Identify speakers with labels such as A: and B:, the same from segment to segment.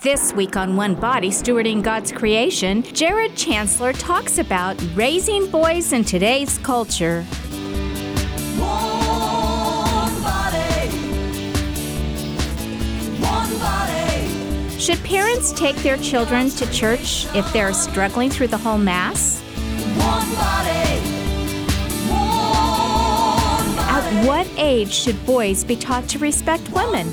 A: This week on One Body Stewarding God's Creation, Jared Chancellor talks about raising boys in today's culture.
B: One body. One body.
A: Should parents take their children to church if they're struggling through the whole Mass?
B: One body. One body.
A: At what age should boys be taught to respect women?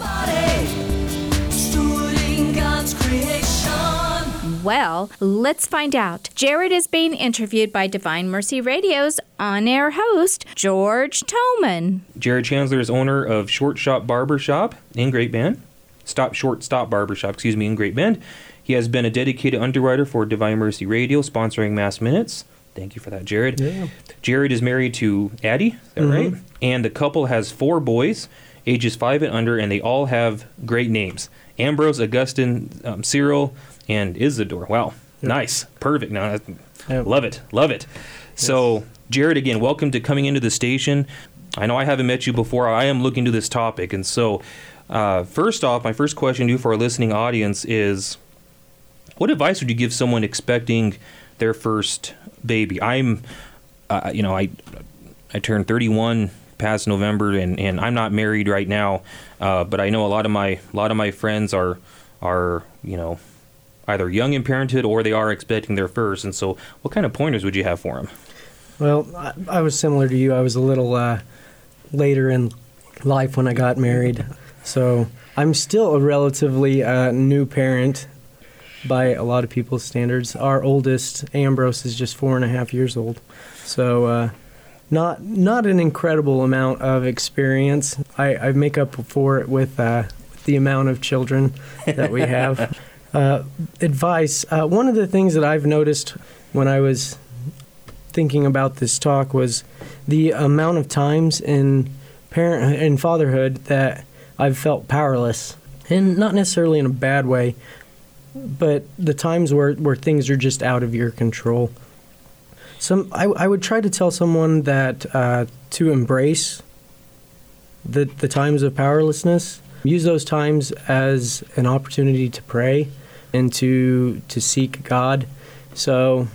B: Body. Stewarding God's creation.
A: Well, let's find out. Jared is being interviewed by Divine Mercy Radio's on air host, George Toman.
C: Jared Chandler is owner of Short Shop Barber Shop in Great Bend. Stop Short Stop Barber Shop, excuse me, in Great Bend. He has been a dedicated underwriter for Divine Mercy Radio, sponsoring Mass Minutes. Thank you for that, Jared.
D: Yeah.
C: Jared is married to Addie, is that right? Mm-hmm. And the couple has four boys, ages five and under, and they all have great names: Ambrose, Augustine, um, Cyril, and Isidore. Wow, nice, perfect. Now,
D: Yeah.
C: love it, love it. So, Jared, again, welcome to coming into the station. I know I haven't met you before. I am looking to this topic, and so, uh, first off, my first question to you for our listening audience is, what advice would you give someone expecting their first baby? I'm, uh, you know, I, I turned 31 past November, and, and I'm not married right now, uh, but I know a lot of my a lot of my friends are are you know either young and parented or they are expecting their first. And so, what kind of pointers would you have for them?
D: Well, I, I was similar to you. I was a little uh, later in life when I got married. So I'm still a relatively uh, new parent by a lot of people's standards. Our oldest, Ambrose, is just four and a half years old. So uh, not not an incredible amount of experience. I, I make up for it with uh, the amount of children that we have. uh, advice. Uh, one of the things that I've noticed when I was thinking about this talk was the amount of times in parent in fatherhood that I've felt powerless, and not necessarily in a bad way, but the times where where things are just out of your control. Some I, I would try to tell someone that uh, to embrace the the times of powerlessness, use those times as an opportunity to pray and to to seek God. So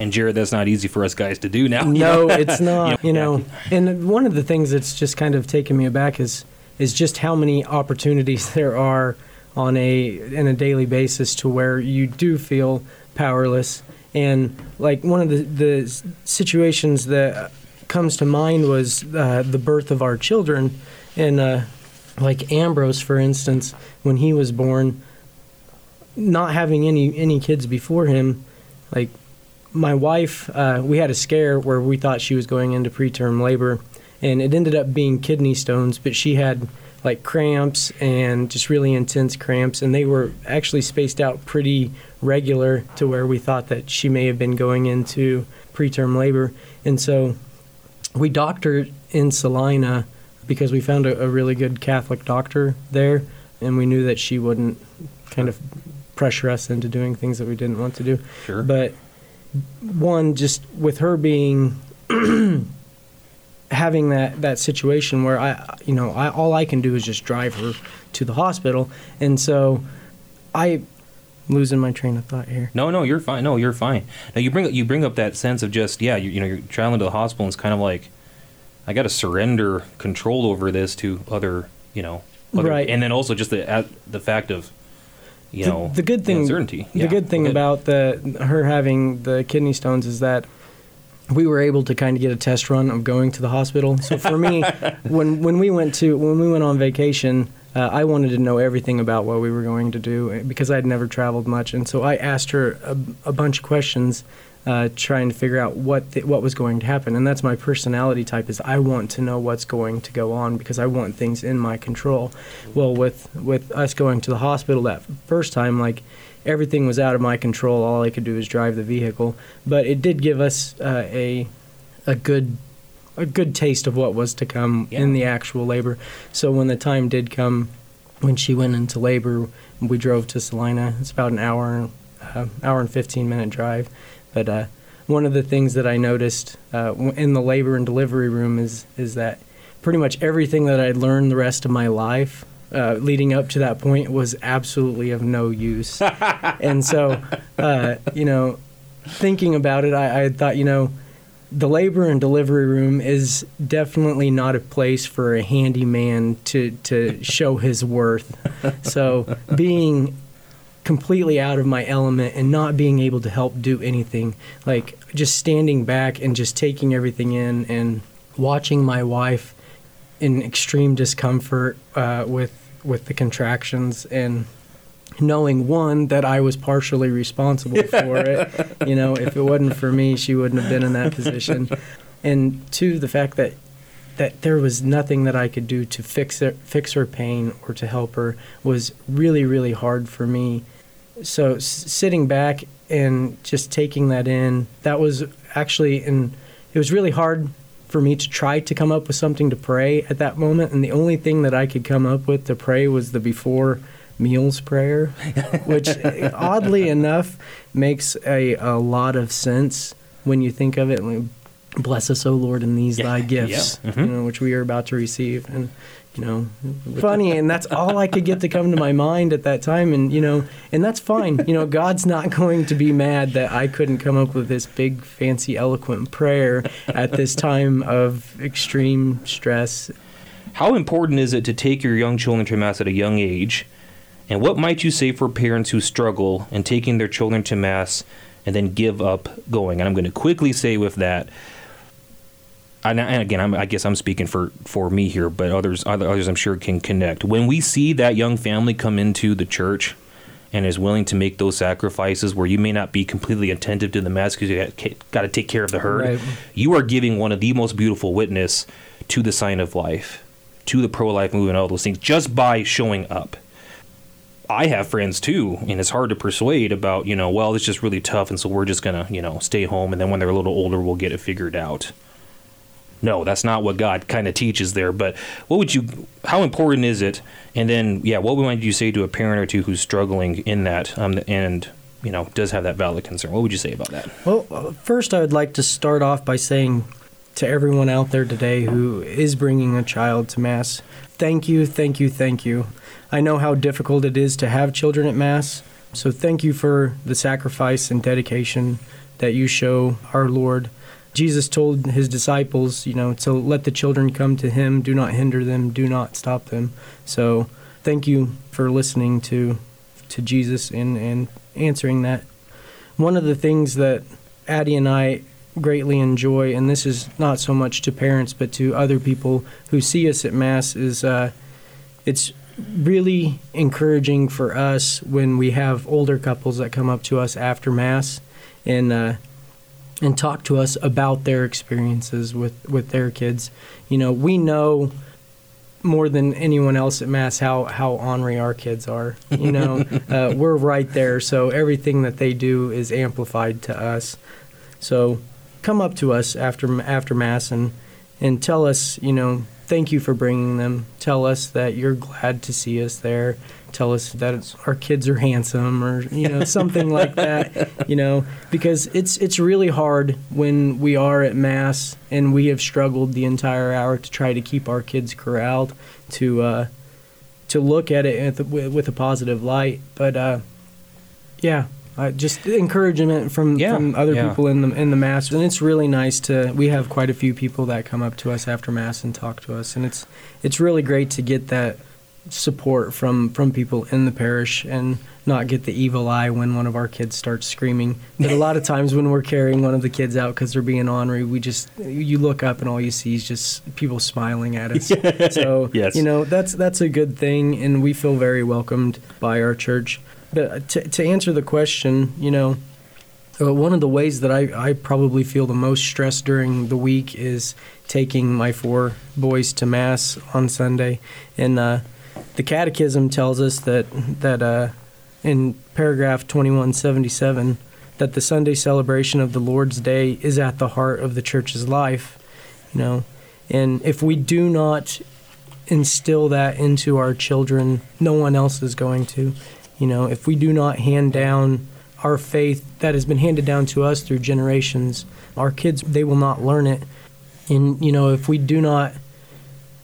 C: And Jared, that's not easy for us guys to do now.
D: no, it's not. You know, and one of the things that's just kind of taken me aback is is just how many opportunities there are on a in a daily basis to where you do feel powerless. And like one of the the situations that comes to mind was uh, the birth of our children, and uh, like Ambrose, for instance, when he was born, not having any any kids before him, like my wife, uh, we had a scare where we thought she was going into preterm labor, and it ended up being kidney stones, but she had like cramps and just really intense cramps, and they were actually spaced out pretty regular to where we thought that she may have been going into preterm labor. And so we doctored in Salina because we found a, a really good Catholic doctor there, and we knew that she wouldn't kind of pressure us into doing things that we didn't want to do.
C: Sure.
D: But one, just with her being having that that situation where I, you know, I all I can do is just drive her to the hospital, and so I losing my train of thought here.
C: No, no, you're fine. No, you're fine. Now you bring you bring up that sense of just yeah, you, you know, you're traveling to the hospital, and it's kind of like I got to surrender control over this to other, you know, other,
D: Right.
C: and then also just the the fact of you
D: the,
C: know
D: the good thing
C: uncertainty.
D: the
C: Yeah,
D: good thing
C: go ahead.
D: about the her having the kidney stones is that we were able to kind of get a test run of going to the hospital. So for me, when when we went to when we went on vacation, uh, I wanted to know everything about what we were going to do uh, because I'd never traveled much, and so I asked her a, a bunch of questions, uh, trying to figure out what what was going to happen. And that's my personality type is I want to know what's going to go on because I want things in my control. Well, with with us going to the hospital that first time, like everything was out of my control. All I could do was drive the vehicle, but it did give us uh, a a good a good taste of what was to come in the actual labor. So when the time did come, when she went into labor, we drove to Salina. It's about an hour uh, hour and fifteen minute drive, but. Uh, one of the things that I noticed uh, in the labor and delivery room is is that pretty much everything that I'd learned the rest of my life uh, leading up to that point was absolutely of no use. and so, uh, you know, thinking about it, I, I thought, you know, the labor and delivery room is definitely not a place for a handyman to, to show his worth. So, being completely out of my element and not being able to help do anything, like just standing back and just taking everything in and watching my wife in extreme discomfort uh, with with the contractions and knowing one that I was partially responsible for it. You know, if it wasn't for me, she wouldn't have been in that position. And two, the fact that that there was nothing that I could do to fix her, fix her pain or to help her was really really hard for me. So s- sitting back and just taking that in, that was actually and it was really hard for me to try to come up with something to pray at that moment and the only thing that I could come up with to pray was the before meals prayer, which oddly enough makes a, a lot of sense when you think of it. Like, Bless us, O Lord, in these thy gifts,
C: yeah. Mhm.
D: you know, which we are about to receive. And, you know, funny. And that's all I could get to come to my mind at that time. And, you know, and that's fine. You know, God's not going to be mad that I couldn't come up with this big, fancy, eloquent prayer at this time of extreme stress
C: How important is it to take your young children to Mass at a young age? And what might you say for parents who struggle in taking their children to Mass and then give up going? And I'm going to quickly say with that, and again, I'm, I guess I'm speaking for, for me here, but others, others I'm sure can connect. When we see that young family come into the church and is willing to make those sacrifices where you may not be completely attentive to the Mass because you got, got to take care of the herd,
D: Right.
C: you are giving one of the most beautiful witness to the sign of life, to the pro-life movement, all those things, just by showing up. I have friends too, and it's hard to persuade about, you know, well, it's just really tough, and so we're just gonna, you know, stay home, and then when they're a little older, we'll get it figured out. No, that's not what God kind of teaches there. But what would you? How important is it? And then, yeah, what would you say to a parent or two who's struggling in that, um, and you know, does have that valid concern? What would you say about that?
D: Well, first, I would like to start off by saying to everyone out there today who is bringing a child to Mass, thank you, thank you, thank you. I know how difficult it is to have children at Mass, so thank you for the sacrifice and dedication that you show our Lord. Jesus told his disciples, you know, to let the children come to him, do not hinder them, do not stop them. So, thank you for listening to to Jesus and and answering that one of the things that Addie and I greatly enjoy, and this is not so much to parents but to other people who see us at Mass, is uh, it's really encouraging for us when we have older couples that come up to us after Mass and uh, and talk to us about their experiences with, with their kids. You know, we know more than anyone else at Mass how, how ornery our kids are. You know, uh, we're right there, so everything that they do is amplified to us. So come up to us after after Mass and and tell us, you know, thank you for bringing them. Tell us that you're glad to see us there. Tell us that it's, our kids are handsome, or you know, something like that. You know, because it's it's really hard when we are at mass and we have struggled the entire hour to try to keep our kids corralled to uh, to look at it with a positive light. But uh, yeah, uh, just encouragement from
C: Yeah,
D: from other
C: yeah.
D: people in the in the mass, and it's really nice to. We have quite a few people that come up to us after mass and talk to us, and it's it's really great to get that support from from people in the parish and not get the evil eye when one of our kids starts screaming. But a lot of times when we're carrying one of the kids out because they're being ornery, we just you look up and all you see is just people smiling at us. so
C: Yes.
D: you know that's that's a good thing, and we feel very welcomed by our church. But to to answer the question, you know. Uh, one of the ways that I, I probably feel the most stress during the week is taking my four boys to mass on Sunday, and uh, the Catechism tells us that that uh, in paragraph twenty one seventy seven that the Sunday celebration of the Lord's Day is at the heart of the Church's life, you know, and if we do not instill that into our children, no one else is going to. You know, if we do not hand down our faith that has been handed down to us through generations, our kids they will not learn it. And you know, if we do not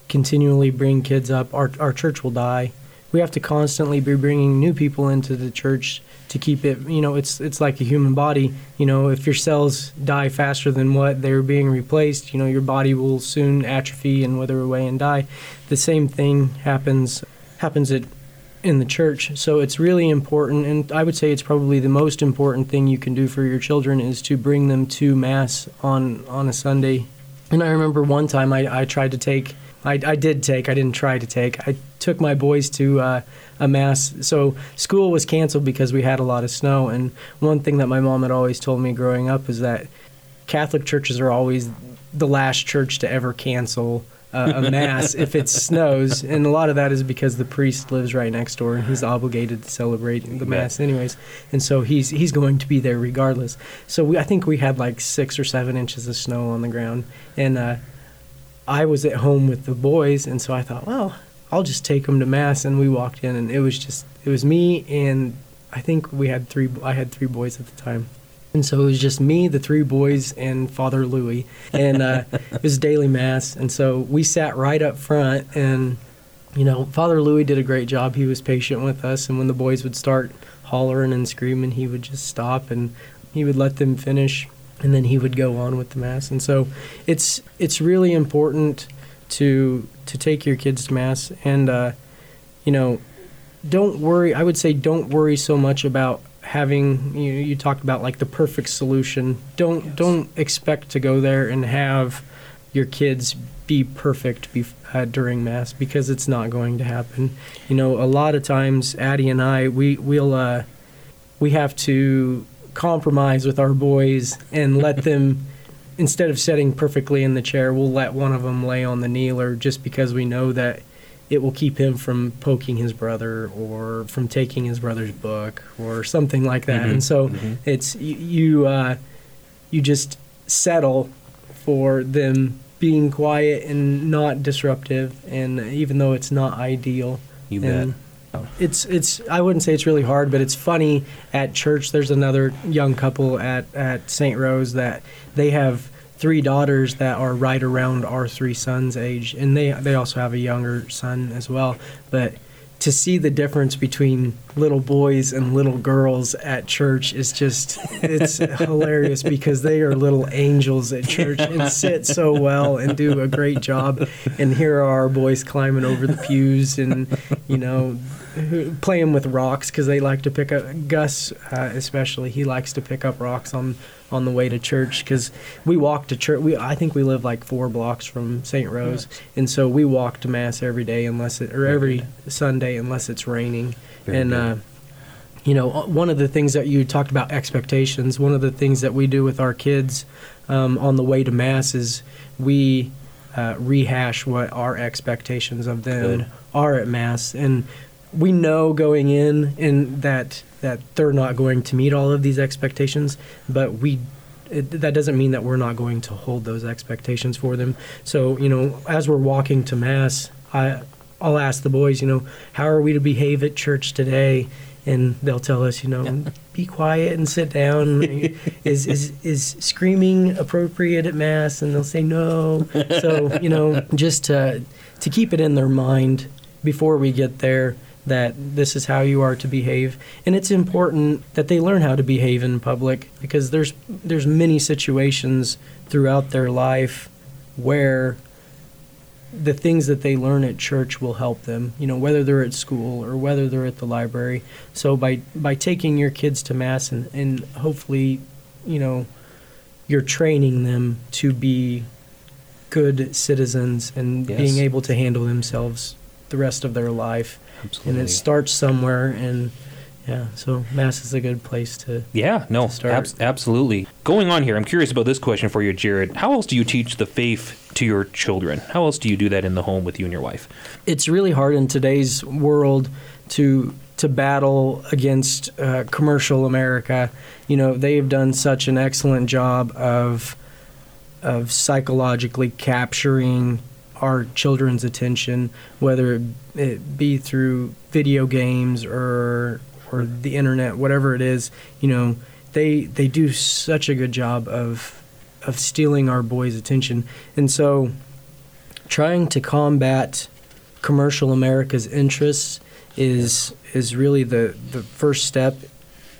D: continually bring kids up, our our church will die. we have to constantly be bringing new people into the church to keep it. You know, it's it's like a human body. You know, if your cells die faster than what they're being replaced, you know, your body will soon atrophy and wither away and die. The same thing happens happens at in the church. So it's really important, and I would say it's probably the most important thing you can do for your children is to bring them to mass on on a Sunday. And I remember one time I, I tried to take, I, I did take, I didn't try to take, I took my boys to uh, a mass. So school was canceled because we had a lot of snow. And one thing that my mom had always told me growing up is that Catholic churches are always the last church to ever cancel uh, a mass if it snows, and a lot of that is because the priest lives right next door and he's obligated to celebrate the mass anyways, and so he's he's going to be there regardless. So we, I think we had like six or seven inches of snow on the ground, and uh, I was at home with the boys, and so I thought, well, I'll just take them to mass, and we walked in, and it was just it was me and I think we had three. I had three boys at the time. And so it was just me, the three boys, and Father Louis. And uh, it was daily mass. And so we sat right up front. And, you know, Father Louis did a great job. He was patient with us. And when the boys would start hollering and screaming, he would just stop and he would let them finish. And then he would go on with the mass. And so it's it's really important to to take your kids to mass. And, uh, you know, don't worry. I would say don't worry so much about having you you talked about like the perfect solution. Don't don't expect to go there and have your kids be perfect be, uh, during mass because it's not going to happen. You know, a lot of times Addie and I we we'll uh, we have to compromise with our boys and let them instead of sitting perfectly in the chair, we'll let one of them lay on the kneeler just because we know that it will keep him from poking his brother or from taking his brother's book or something like that.
C: Mhm,
D: And so
C: mhm.
D: it's you you, uh, you just settle for them being quiet and not disruptive, and even though it's not ideal,
C: You bet.
D: it's it's I wouldn't say it's really hard, but it's funny at church. There's another young couple at at St. Rose that they have three daughters that are right around our three sons' age, and they they also have a younger son as well. But to see the difference between little boys and little girls at church is just it's hilarious because they are little angels at church and sit so well and do a great job and here are our boys climbing over the pews and you know playing with rocks because they like to pick up gus uh, especially he likes to pick up rocks on on the way to church because we walk to church we i think we live like four blocks from st rose and so we walk to mass every day unless it or every sunday unless it's raining
C: Very
D: and uh you know, one of the things that you talked about expectations. One of the things that we do with our kids um, on the way to mass is we uh, rehash what our expectations of them
C: Good.
D: are at mass, and we know going in and that that they're not going to meet all of these expectations, but we. It, that doesn't mean that we're not going to hold those expectations for them. So, you know, as we're walking to mass, I, I'll ask the boys, you know, how are we to behave at church today? and they'll tell us, you know, be quiet and sit down. is is is screaming appropriate at mass? And they'll say no. So you know, just to to keep it in their mind before we get there that this is how you are to behave, and it's important that they learn how to behave in public because there's there's many situations throughout their life where the things that they learn at church will help them you know whether they're at school or whether they're at the library. So by by taking your kids to mass and, and hopefully you know you're training them to be good citizens and
C: Yes.
D: being able to handle themselves the rest of their life
C: Absolutely.
D: and it starts somewhere and yeah so mass is a good place to
C: Yeah, no,
D: to start.
C: abs- absolutely. Going on here, I'm curious about this question for you, Jared. How else do you teach the faith to your children? How else do you do that in the home with you and your wife?
D: it's really hard in today's world to to battle against uh, commercial America. You know, they've done such an excellent job of of psychologically capturing our children's attention, whether it be through video games or or the internet, whatever it is. You know, they they do such a good job of of stealing our boys' attention, and so trying to combat commercial America's interests is is really the the first step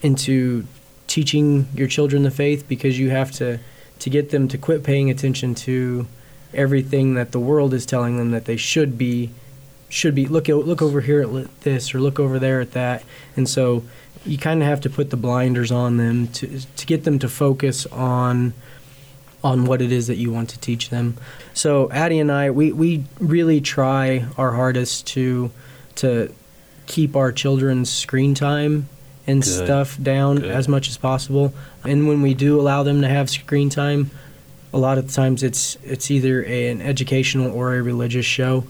D: into teaching your children the faith because you have to to get them to quit paying attention to everything that the world is telling them that they should be should be look look over here at this or look over there at that and so you kind of have to put the blinders on them to to get them to focus on on what it is that you want to teach them. So Addie and I, we, we really try our hardest to to keep our children's screen time and
C: Good.
D: stuff down
C: Good.
D: as much as possible. And when we do allow them to have screen time, a lot of times it's it's either a, an educational or a religious show.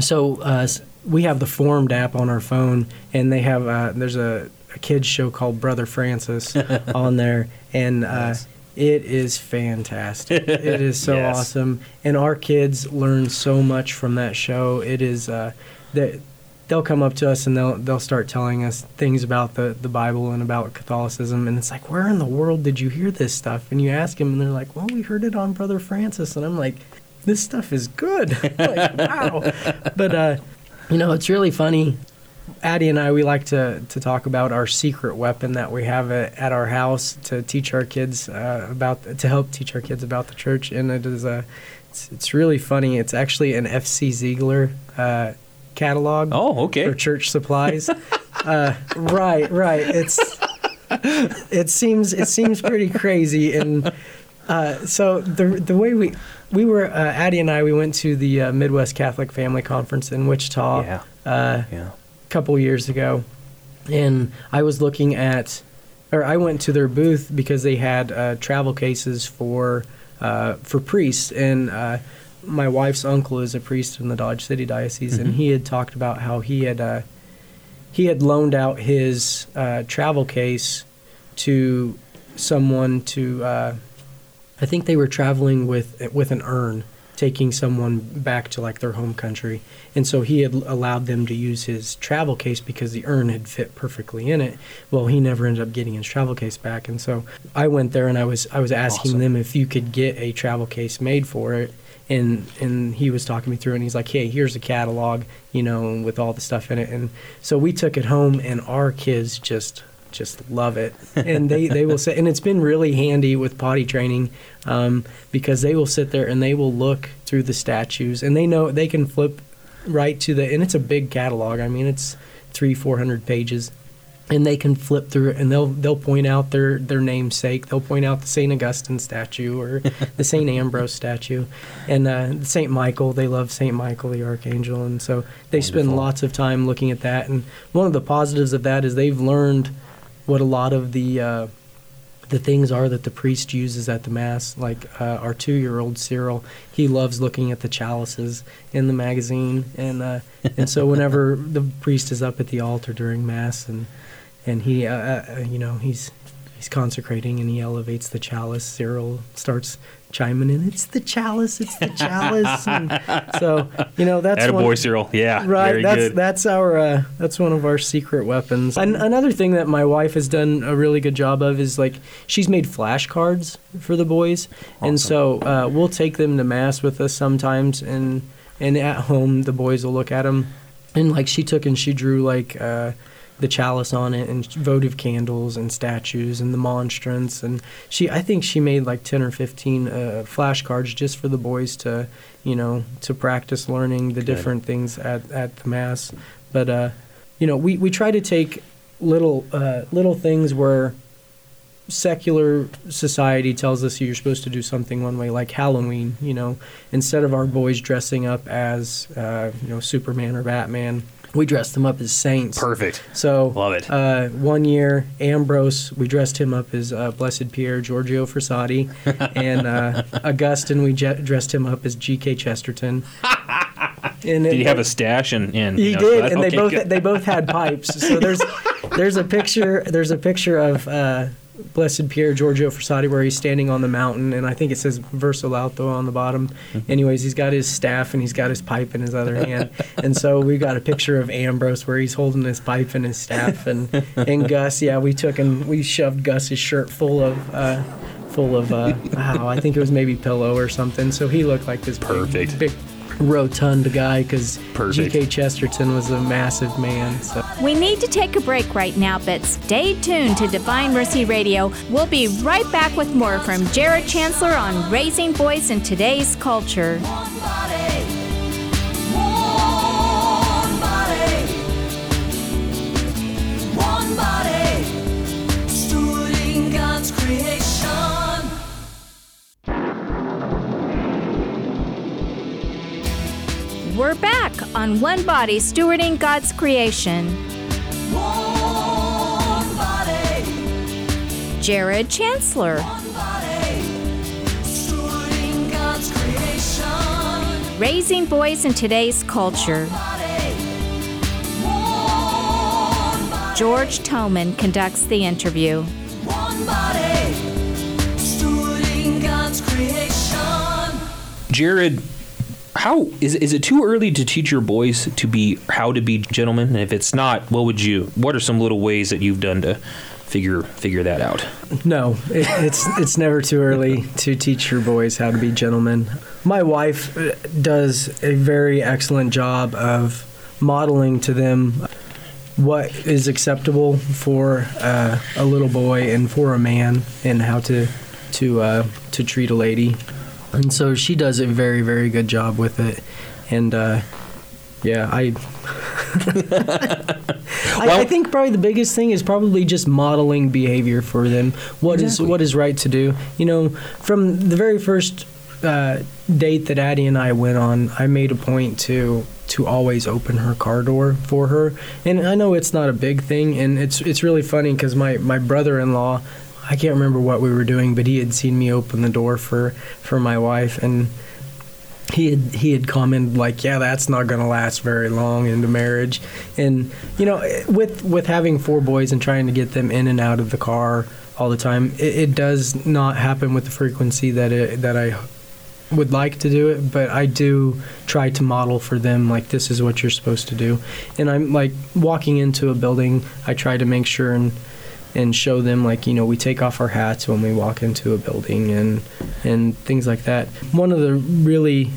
D: So uh, we have the Formed app on our phone, and they have uh, there's a, a kids show called Brother Francis on there, and uh,
C: Nice.
D: it is fantastic. it is so
C: Yes.
D: awesome, and our kids learn so much from that show. It is uh, that they'll come up to us and they'll they'll start telling us things about the, the Bible and about Catholicism, and it's like, where in the world did you hear this stuff? And you ask them, and they're like, well, we heard it on Brother Francis, and I'm like, this stuff is good. like, wow. But uh, you know, it's really funny. Addie and I, we like to, to talk about our secret weapon that we have at, at our house to teach our kids uh, about to help teach our kids about the church, and it is a it's, it's really funny. It's actually an FC Ziegler uh, catalog
C: Oh, okay.
D: for church supplies. uh, right, right. It's it seems it seems pretty crazy, and uh, so the the way we we were uh, Addie and I we went to the uh, Midwest Catholic Family Conference in Wichita
C: Yeah.
D: uh,
C: Yeah.
D: a couple years ago, and I was looking at, or I went to their booth because they had uh, travel cases for uh, for priests, and uh, my wife's uncle is a priest in the Dodge City Diocese, and he had talked about how he had uh, he had loaned out his uh, travel case to someone to. Uh, I think they were traveling with with an urn, taking someone back to like their home country, and so he had allowed them to use his travel case because the urn had fit perfectly in it. Well, he never ended up getting his travel case back, and so I went there and I was I was asking
C: Awesome.
D: them if you could get a travel case made for it. And and he was talking me through, it and he's like, "Hey, here's a catalog, you know, with all the stuff in it." And so we took it home, and our kids just just love it, and they they will say, and it's been really handy with potty training um, because they will sit there and they will look through the statues, and they know they can flip right to the, and it's a big catalog. I mean, it's three four hundred pages, and they can flip through it, and they'll they'll point out their their namesake. They'll point out the Saint Augustine statue or the Saint Ambrose statue, and uh, Saint Michael. They love Saint Michael the Archangel, and so they spend lots of time looking at that. And one of the positives of that is they've learned what a lot of the uh, the things are that the priest uses at the mass. Like uh, our two-year-old Cyril, he loves looking at the chalices in the magazine, and uh, and so whenever the priest is up at the altar during mass, and and he, uh, uh, you know, he's he's consecrating and he elevates the chalice, Cyril starts chiming in, "It's the chalice, it's the chalice." and so you know that's
C: Attaboy,
D: one,
C: Cyril. Yeah.
D: Right,
C: Very
D: that's
C: good.
D: that's our uh, that's one of our secret weapons. And another thing that my wife has done a really good job of is like she's made flashcards for the boys, and so uh, we'll take them to mass with us sometimes, and and at home the boys will look at them, and like she took and she drew like. Uh, the chalice on it and votive candles and statues and the monstrance. And she I think she made like 10 or 15 uh, flashcards just for the boys to you know to practice learning the different things at, at the mass. But uh you know we, we try to take little uh, little things where secular society tells us you're supposed to do something one way like halloween you know instead of our boys dressing up as uh, you know superman or batman we dressed them up as saints
C: Perfect.
D: so
C: Love it.
D: Uh, one year, Ambrose, we dressed him up as uh, Blessed Pierre Giorgio Frassati, and uh, Augustine, we je- dressed him up as G.K. Chesterton. And
C: Did he have a stash and? and
D: He
C: you know,
D: did,
C: that-
D: and they both
C: good.
D: they both had pipes. So there's there's a picture there's a picture of uh, Blessed Pierre Giorgio Frassati where he's standing on the mountain, and I think it says Verso l'Alto on the bottom.
C: Mm-hmm.
D: Anyways, he's got his staff and he's got his pipe in his other hand, and so we got a picture of Ambrose where he's holding his pipe and his staff, and and Gus, yeah, we took and we shoved Gus's shirt full of. Uh, Full of, uh, wow, I think it was maybe pillow or something. So he looked like this big-
C: Perfect.
D: big rotund guy because G.K. Chesterton was a massive man. So.
A: We need to take a break right now, but stay tuned to Divine Mercy Radio. We'll be right back with more from Jared Chancellor on raising boys in today's culture. On One Body Stewarding God's Creation.
B: One body,
A: Jared Chancellor,
B: one body, stewarding God's creation.
A: raising boys in today's culture.
B: Body, one body,
A: George Toman conducts the interview.
B: one body, God's creation.
C: Jared, how is is it too early to teach your boys to be how to be gentlemen? And if it's not, what would you? What are some little ways that you've done to figure figure that out?
D: No, it, it's it's never too early to teach your boys how to be gentlemen. My wife uh, does a very excellent job of modeling to them what is acceptable for uh, a little boy and for a man, and how to to uh, to treat a lady. And so she does a very very good job with it. And uh, yeah, I. I, I think probably the biggest thing is probably just modeling behavior for them. What is
C: Exactly.
D: what is right to do? You know, from the very first uh, date that Addie and I went on, I made a point to to always open her car door for her. And I know it's not a big thing, and it's it's really funny because my my brother-in-law, I can't remember what we were doing, but he had seen me open the door for for my wife and he had he had commented like, "Yeah, that's not going to last very long into marriage." And you know, with with having four boys and trying to get them in and out of the car all the time, it, it does not happen with the frequency that it that I would like to do it. But I do try to model for them like this is what you're supposed to do. And I'm like walking into a building, I try to make sure and and show them like you know we take off our hats when we walk into a building and and things like that. One of the really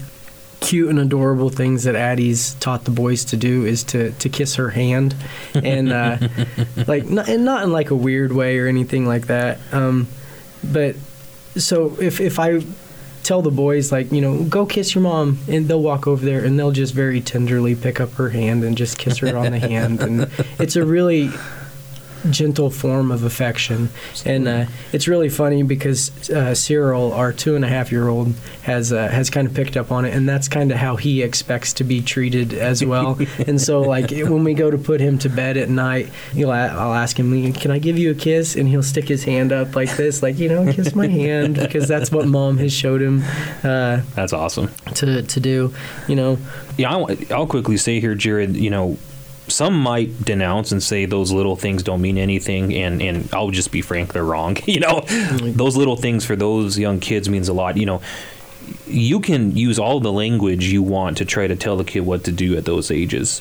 D: cute and adorable things that Addie's taught the boys to do is to to kiss her hand, and uh, like not, and not in like a weird way or anything like that. Um, but so if if I tell the boys like you know go kiss your mom and they'll walk over there and they'll just very tenderly pick up her hand and just kiss her on the hand and it's a really gentle form of affection and uh, it's really funny because uh, Cyril our two and a half year old has uh, has kind of picked up on it and that's kind of how he expects to be treated as well and so like when we go to put him to bed at night I'll ask him can I give you a kiss and he'll stick his hand up like this like you know kiss my hand because that's what mom has showed him uh,
C: That's awesome.
D: to to do you know
C: Yeah, I'll, I'll quickly say here, Jared. You know, some might denounce and say those little things don't mean anything, and and I'll just be frank, they're wrong. You know, those little things for those young kids means a lot. You know, you can use all the language you want to try to tell the kid what to do at those ages.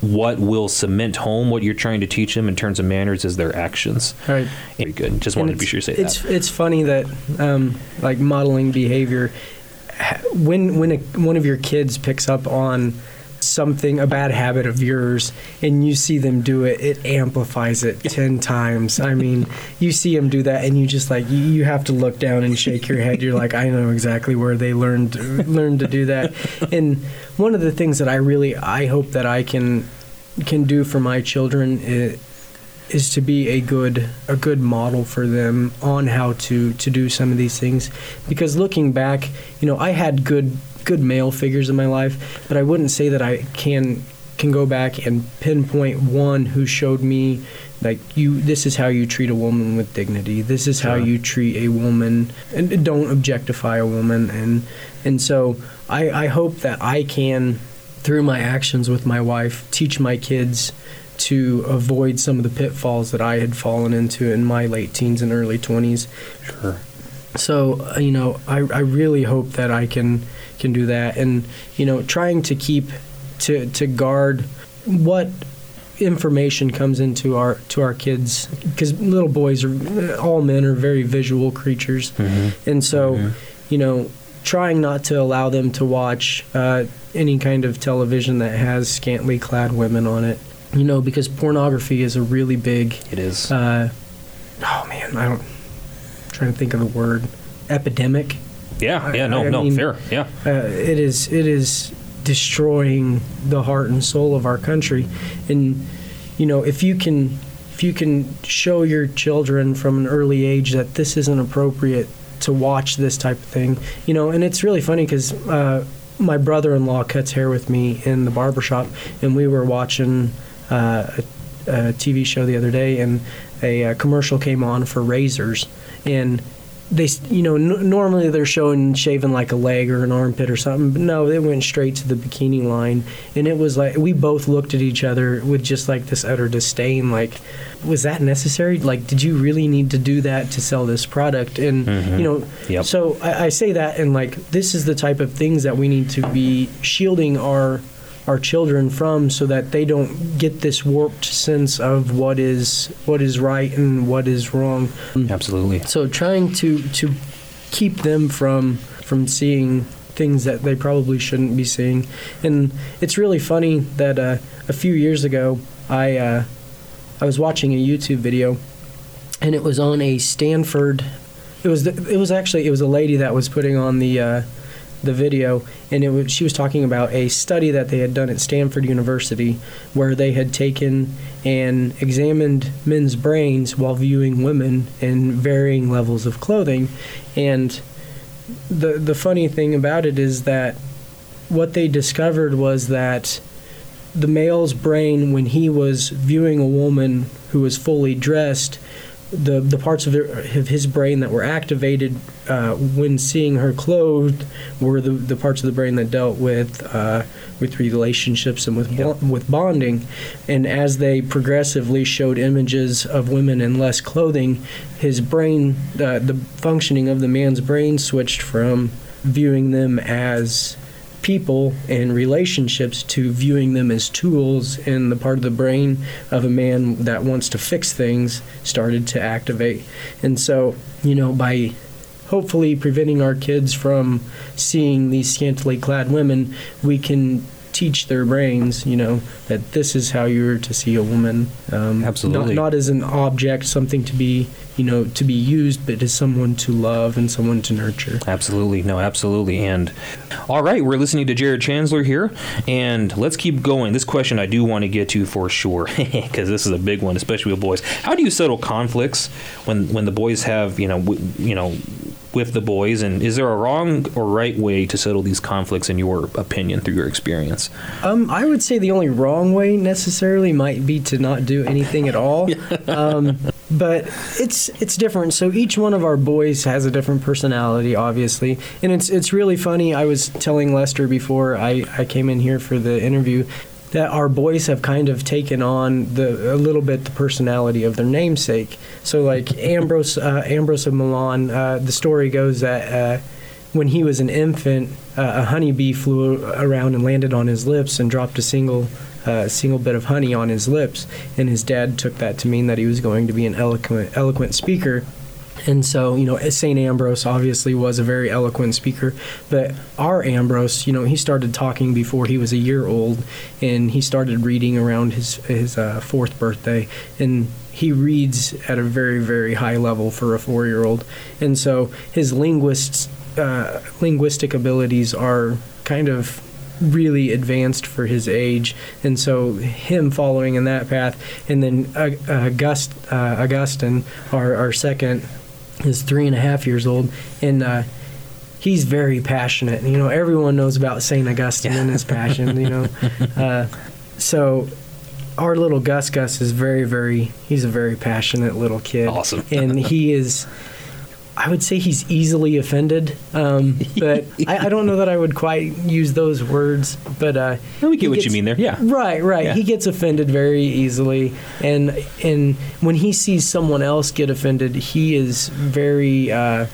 C: What will cement home what you're trying to teach them in terms of manners is their actions.
D: right
C: Very good. Just wanted to be sure to say
D: it's,
C: that.
D: It's funny that um, like modeling behavior, when when a, one of your kids picks up on something a bad habit of yours and you see them do it it amplifies it 10 times. I mean you see them do that and you just like you, have to look down and shake your head. You're like i know exactly where they learned learned to do that. And one of the things that i really i hope that i can can do for my children is, is to be a good a good model for them on how to to do some of these things. Because looking back you know I had good good male figures in my life but I wouldn't say that I can can go back and pinpoint one who showed me like you this is how you treat a woman with dignity this is how you treat a woman and don't objectify a woman and and so I I hope that I can through my actions with my wife teach my kids to avoid some of the pitfalls that I had fallen into in my late teens and early 20s.
C: Sure.
D: So, uh, you know, I, I really hope that I can can do that and, you know, trying to keep to to guard what information comes into our to our kids because little boys are all men are very visual creatures
C: Mm-hmm.
D: and so
C: Mhm.
D: you know trying not to allow them to watch uh, any kind of television that has scantily clad women on it. You know, because pornography is a really big.
C: It is.
D: Uh, oh man, I don't. I'm trying to think of the word. Epidemic.
C: Yeah, yeah, no,
D: I
C: no,
D: mean-
C: fair. Yeah.
D: Uh, it is. It is destroying the heart and soul of our country, and you know, if you can, if you can show your children from an early age that this isn't appropriate to watch this type of thing, you know, and it's really funny because uh, my brother-in-law cuts hair with me in the barber shop, and we were watching uh, a, a TV show the other day, and a, uh commercial came on for razors, and they, you know, n- normally they're showing shaving like a leg or an armpit or something, but no, they went straight to the bikini line, and it was like we both looked at each other with just like this utter disdain, like, was that necessary? Like, did you really need to do that to sell this product? And mm-hmm. you know,
C: Yep.
D: so I, I say that, and like, this is the type of things that we need to be shielding our our children from so that they don't get this warped sense of what is what is right and what is wrong.
C: Absolutely.
D: So trying to to keep them from from seeing things that they probably shouldn't be seeing, and it's really funny that uh, a few years ago I uh, I was watching a YouTube video, and it was on a Stanford. It was the, it was actually it was a lady that was putting on the uh, the video, and it was she was talking about a study that they had done at Stanford University, where they had taken and examined men's brains while viewing women in varying levels of clothing, and the the funny thing about it is that what they discovered was that the male's brain when he was viewing a woman who was fully dressed the the parts of, of his brain that were activated uh, when seeing her clothed were the, the parts of the brain that dealt with uh, with relationships and with bo- with bonding, and as they progressively showed images of women in less clothing, his brain uh, the functioning of the man's brain switched from viewing them as people and relationships to viewing them as tools and the part of the brain of a man that wants to fix things started to activate. And so you know by hopefully preventing our kids from seeing these scantily clad women we can teach their brains you know that this is how you're to see a woman um,
C: Absolutely.
D: not, not as an object something to be you know to be used but as someone to love and someone to nurture
C: Absolutely. No, absolutely. And all right, we're listening to Jared Chancellor here, and let's keep going. This question I do want to get to for sure, because this is a big one, especially with boys. How do you settle conflicts when when the boys have you know w- you know with the boys, and is there a wrong or right way to settle these conflicts in your opinion through your experience?
D: Um, I would say the only wrong way necessarily might be to not do anything at all. um, but it's it's different. So each one of our boys has a different personality, obviously, and it's it's really funny. I was telling Lester before I, I came in here for the interview that our boys have kind of taken on the a little bit the personality of their namesake. So like Ambrose uh, Ambrose of Milan, uh, the story goes that. Uh, when he was an infant, uh, a honeybee flew around and landed on his lips and dropped a single uh, single bit of honey on his lips, and his dad took that to mean that he was going to be an eloquent eloquent speaker. And so, you know, St. Ambrose obviously was a very eloquent speaker, but our Ambrose, you know, he started talking before he was a year old, and he started reading around his his uh, fourth birthday, and he reads at a very very high level for a four year old, and so his linguists uh, linguistic abilities are kind of really advanced for his age, and so him following in that path, and then August, uh, Augustine, our, our second, is three and a half years old, and uh, he's very passionate. You know, everyone knows about Saint Augustine and his passion. You know, uh, so our little Gus Gus is very, very. He's a very passionate little kid.
C: Awesome.
D: and he is. I would say he's easily offended, um, but I, I don't know that I would quite use those words. But uh,
C: We get what you mean there. Yeah.
D: Right, right.
C: Yeah.
D: He gets offended very easily, and and when he sees someone else get offended, he is very uh,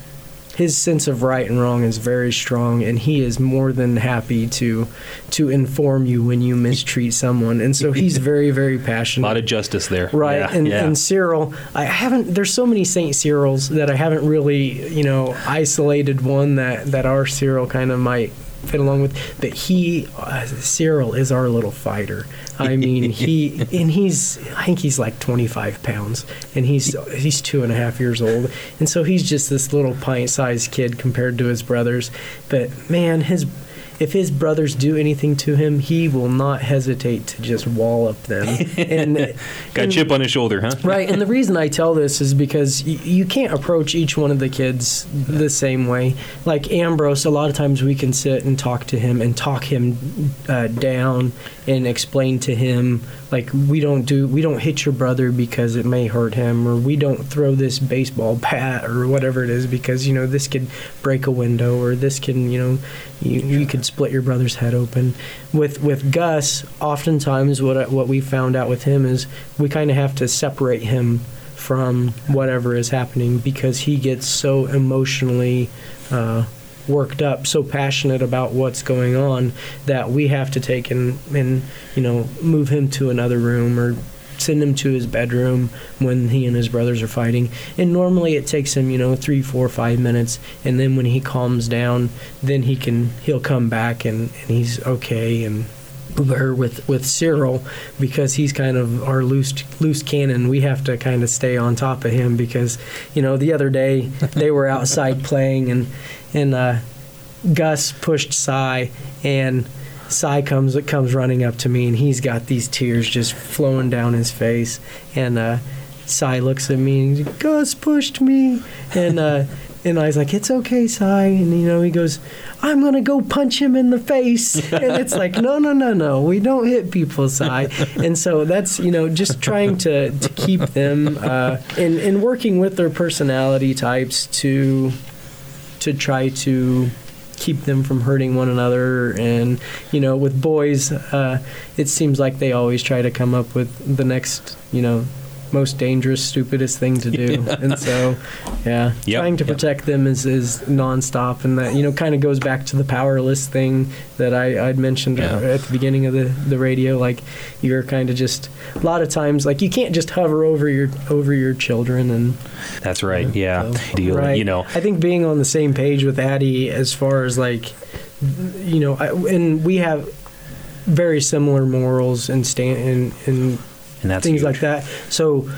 D: his sense of right and wrong is very strong, and he is more than happy to to inform you when you mistreat someone. And so he's very very passionate.
C: A lot of justice there.
D: Right,
C: Yeah,
D: and,
C: yeah.
D: and Cyril, I haven't. There's so many Saint Cyrils that I haven't really, you know, isolated one that that our Cyril kind of might fit along with. But he, uh, Cyril, is our little fighter. I mean, he and he's. I think he's like 25 pounds, and he's he's two and a half years old, and so he's just this little pint-sized kid compared to his brothers. But man, his if his brothers do anything to him, he will not hesitate to just wallop them. And
C: Got a
D: and-
C: chip on his shoulder, huh?
D: right and the reason i tell this is because y- you can't approach each one of the kids the same way like ambrose a lot of times we can sit and talk to him and talk him uh, down and explain to him like we don't do we don't hit your brother because it may hurt him or we don't throw this baseball bat or whatever it is because you know this could break a window or this can you know you, you could split your brother's head open. With with gus oftentimes what what we found out with him is we kind of have to separate him from whatever is happening because he gets so emotionally uh, worked up, so passionate about what's going on that we have to take and and you know move him to another room or send him to his bedroom when he and his brothers are fighting. And normally it takes him you know three, four, five minutes, and then when he calms down, then he can he'll come back and and he's okay and or with with Cyril because he's kind of our loose loose cannon. We have to kind of stay on top of him because you know the other day they were outside playing and and uh, Gus pushed Cy and Cy comes comes running up to me and he's got these tears just flowing down his face and uh, Cy looks at me and Gus pushed me and. Uh, and I was like, "It's okay, Cy." And you know, he goes, "I'm gonna go punch him in the face." And it's like, "No, no, no, no. We don't hit people, Cy." And so that's you know, just trying to to keep them uh, and and working with their personality types to to try to keep them from hurting one another. And you know with boys uh, it seems like they always try to come up with the next you know most dangerous stupidest thing to do. And so yeah
C: Yep,
D: trying to
C: yep.
D: protect them is, is nonstop and that you know kind of goes back to the powerless thing that I, I'd mentioned
C: Yeah.
D: at the beginning of the, the radio like you're kind of just a lot of times like you can't just hover over your over your children and
C: That's right. Yeah.
D: so-
C: Deal.
D: Right.
C: You know.
D: I think being on the same page with Addie as far as like, you know, I, and we have very similar morals and stand and, and
C: And that's
D: things
C: huge.
D: like that. So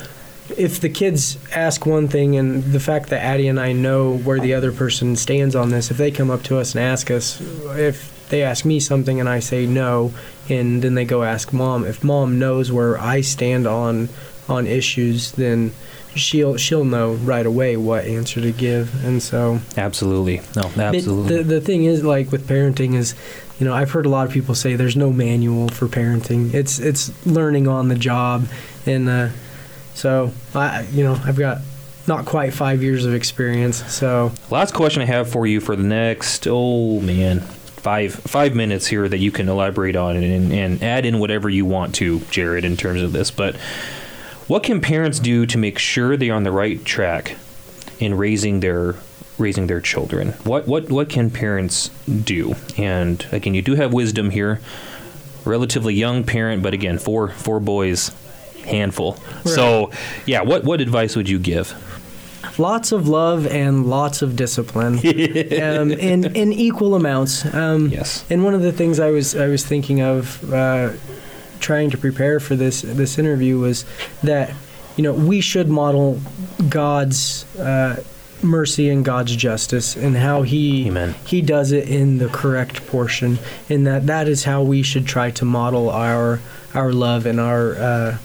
D: if the kids ask one thing and the fact that Addie and I know where the other person stands on this, if they come up to us and ask us if they ask me something and I say no and then they go ask mom, if mom knows where I stand on on issues, then she'll she'll know right away what answer to give. And so
C: Absolutely. No, absolutely.
D: The, the thing is, like with parenting, is you know I've heard a lot of people say there's no manual for parenting. It's it's learning on the job, and uh, so I you know I've got not quite five years of experience. So
C: Last question I have for you for the next, oh man, five five minutes here that you can elaborate on and, and add in whatever you want to, Jared, in terms of this. But what can parents do to make sure they're on the right track in raising their raising their children? What what what can parents do? And again, you do have wisdom here. Relatively young parent, but again, four four boys, handful. So, yeah, what what advice would you give?
D: lots of love and lots of discipline, um, in in equal amounts. Um,
C: Yes.
D: And one of the things I was I was thinking of uh, trying to prepare for this this interview was that you know we should model God's uh, mercy and God's justice and how he
C: Amen.
D: he does it in the correct portion and that that is how we should try to model our our love and our uh,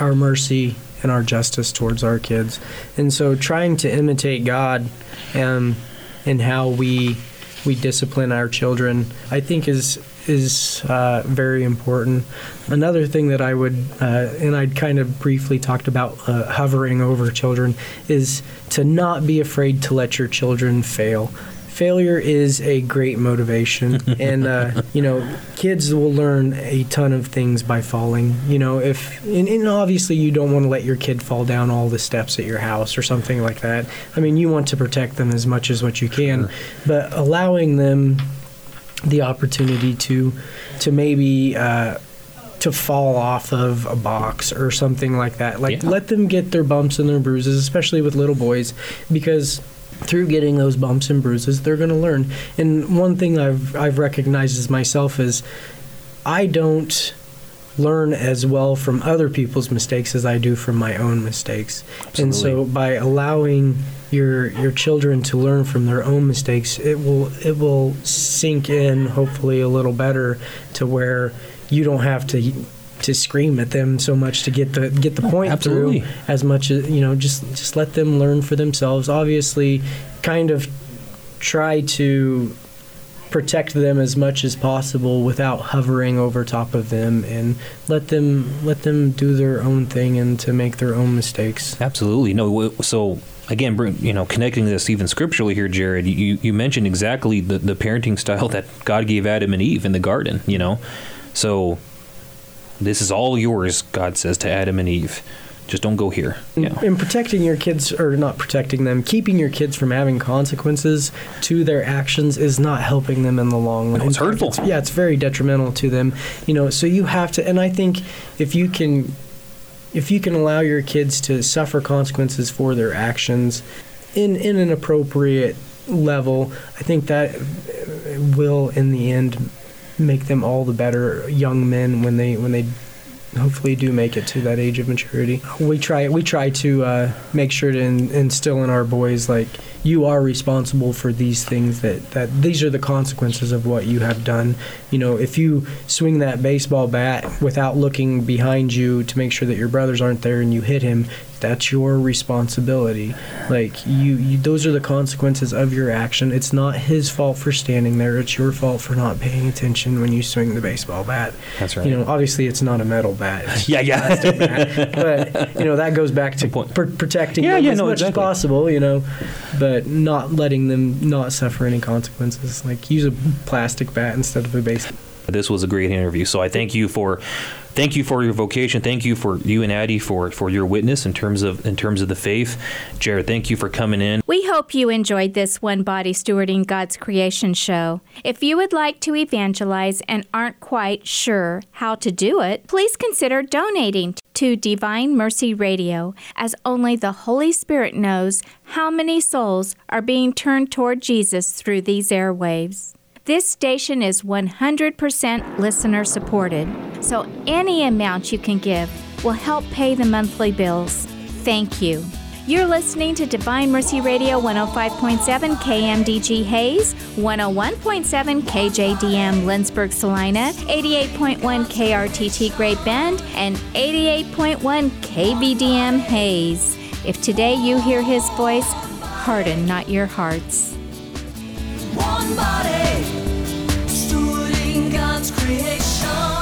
D: our mercy and our justice towards our kids. And so trying to imitate God um, and how we we discipline our children, I think is is uh, very important. Another thing that I would, uh, and I'd kind of briefly talked about uh, hovering over children, is to not be afraid to let your children fail. Failure is a great motivation and uh, you know kids will learn a ton of things by falling you know if and, and obviously you don't want to let your kid fall down all the steps at your house or something like that i mean you want to protect them as much as what you can but allowing them the opportunity to to maybe uh, to fall off of a box or something like that. Like
C: Yeah.
D: let them get their bumps and their bruises, especially with little boys, because through getting those bumps and bruises, they're going to learn. And one thing I've I've recognized as myself is I don't learn as well from other people's mistakes as I do from my own mistakes. Absolutely. And so by allowing your your children to learn from their own mistakes, it will it will sink in hopefully a little better to where you don't have to to scream at them so much to get the get the oh, point
C: absolutely.
D: through as much as you know just just let them learn for themselves obviously kind of try to protect them as much as possible without hovering over top of them and let them let them do their own thing and to make their own mistakes
C: Absolutely. No. So again, you know, connecting this even scripturally here, Jared. You you mentioned exactly the the parenting style that God gave Adam and Eve in the garden. You know, so this is all yours. God says to Adam and Eve, just don't go here. Yeah.
D: and protecting your kids or not protecting them keeping your kids from having consequences to their actions is not helping them in the long run
C: No, it's hurtful.
D: yeah it's very detrimental to them you know so you have to and i think if you can if you can allow your kids to suffer consequences for their actions in in an appropriate level i think that will in the end make them all the better young men when they when they hopefully do make it to that age of maturity. We try we try to uh, make sure to in, instill in our boys like you are responsible for these things that that these are the consequences of what you have done. You know, if you swing that baseball bat without looking behind you to make sure that your brothers aren't there and you hit him, that's your responsibility. Like you, you those are the consequences of your action. It's not his fault for standing there. It's your fault for not paying attention when you swing the baseball bat.
C: That's right.
D: You know, obviously it's not a metal bat. It's
C: Yeah, yeah.
D: bat. but you know that goes back to pr- protecting
C: Yeah,
D: them
C: yeah,
D: as
C: no,
D: much
C: exactly.
D: as possible. You know, but not letting them not suffer any consequences. Like use a plastic bat instead of a base.
C: This was a great interview. So I thank you for thank you for your vocation. Thank you for you and Addie for for your witness in terms of in terms of the faith. Jared, thank you for coming in.
A: We hope you enjoyed this One Body Stewarding God's Creation show. If you would like to evangelize and aren't quite sure how to do it, please consider donating to Divine Mercy Radio, as only the Holy Spirit knows how many souls are being turned toward Jesus through these airwaves. This station is 100% listener supported, so any amount you can give will help pay the monthly bills. Thank you. You're listening to Divine Mercy Radio 105.7 KMDG Hays, 101.7 KJDM Lindsborg Salina, 88.1 KRTT Great Bend, and 88.1 KBDM Hays. If today you hear his voice, harden not your hearts
B: one body Stewarding God's creation.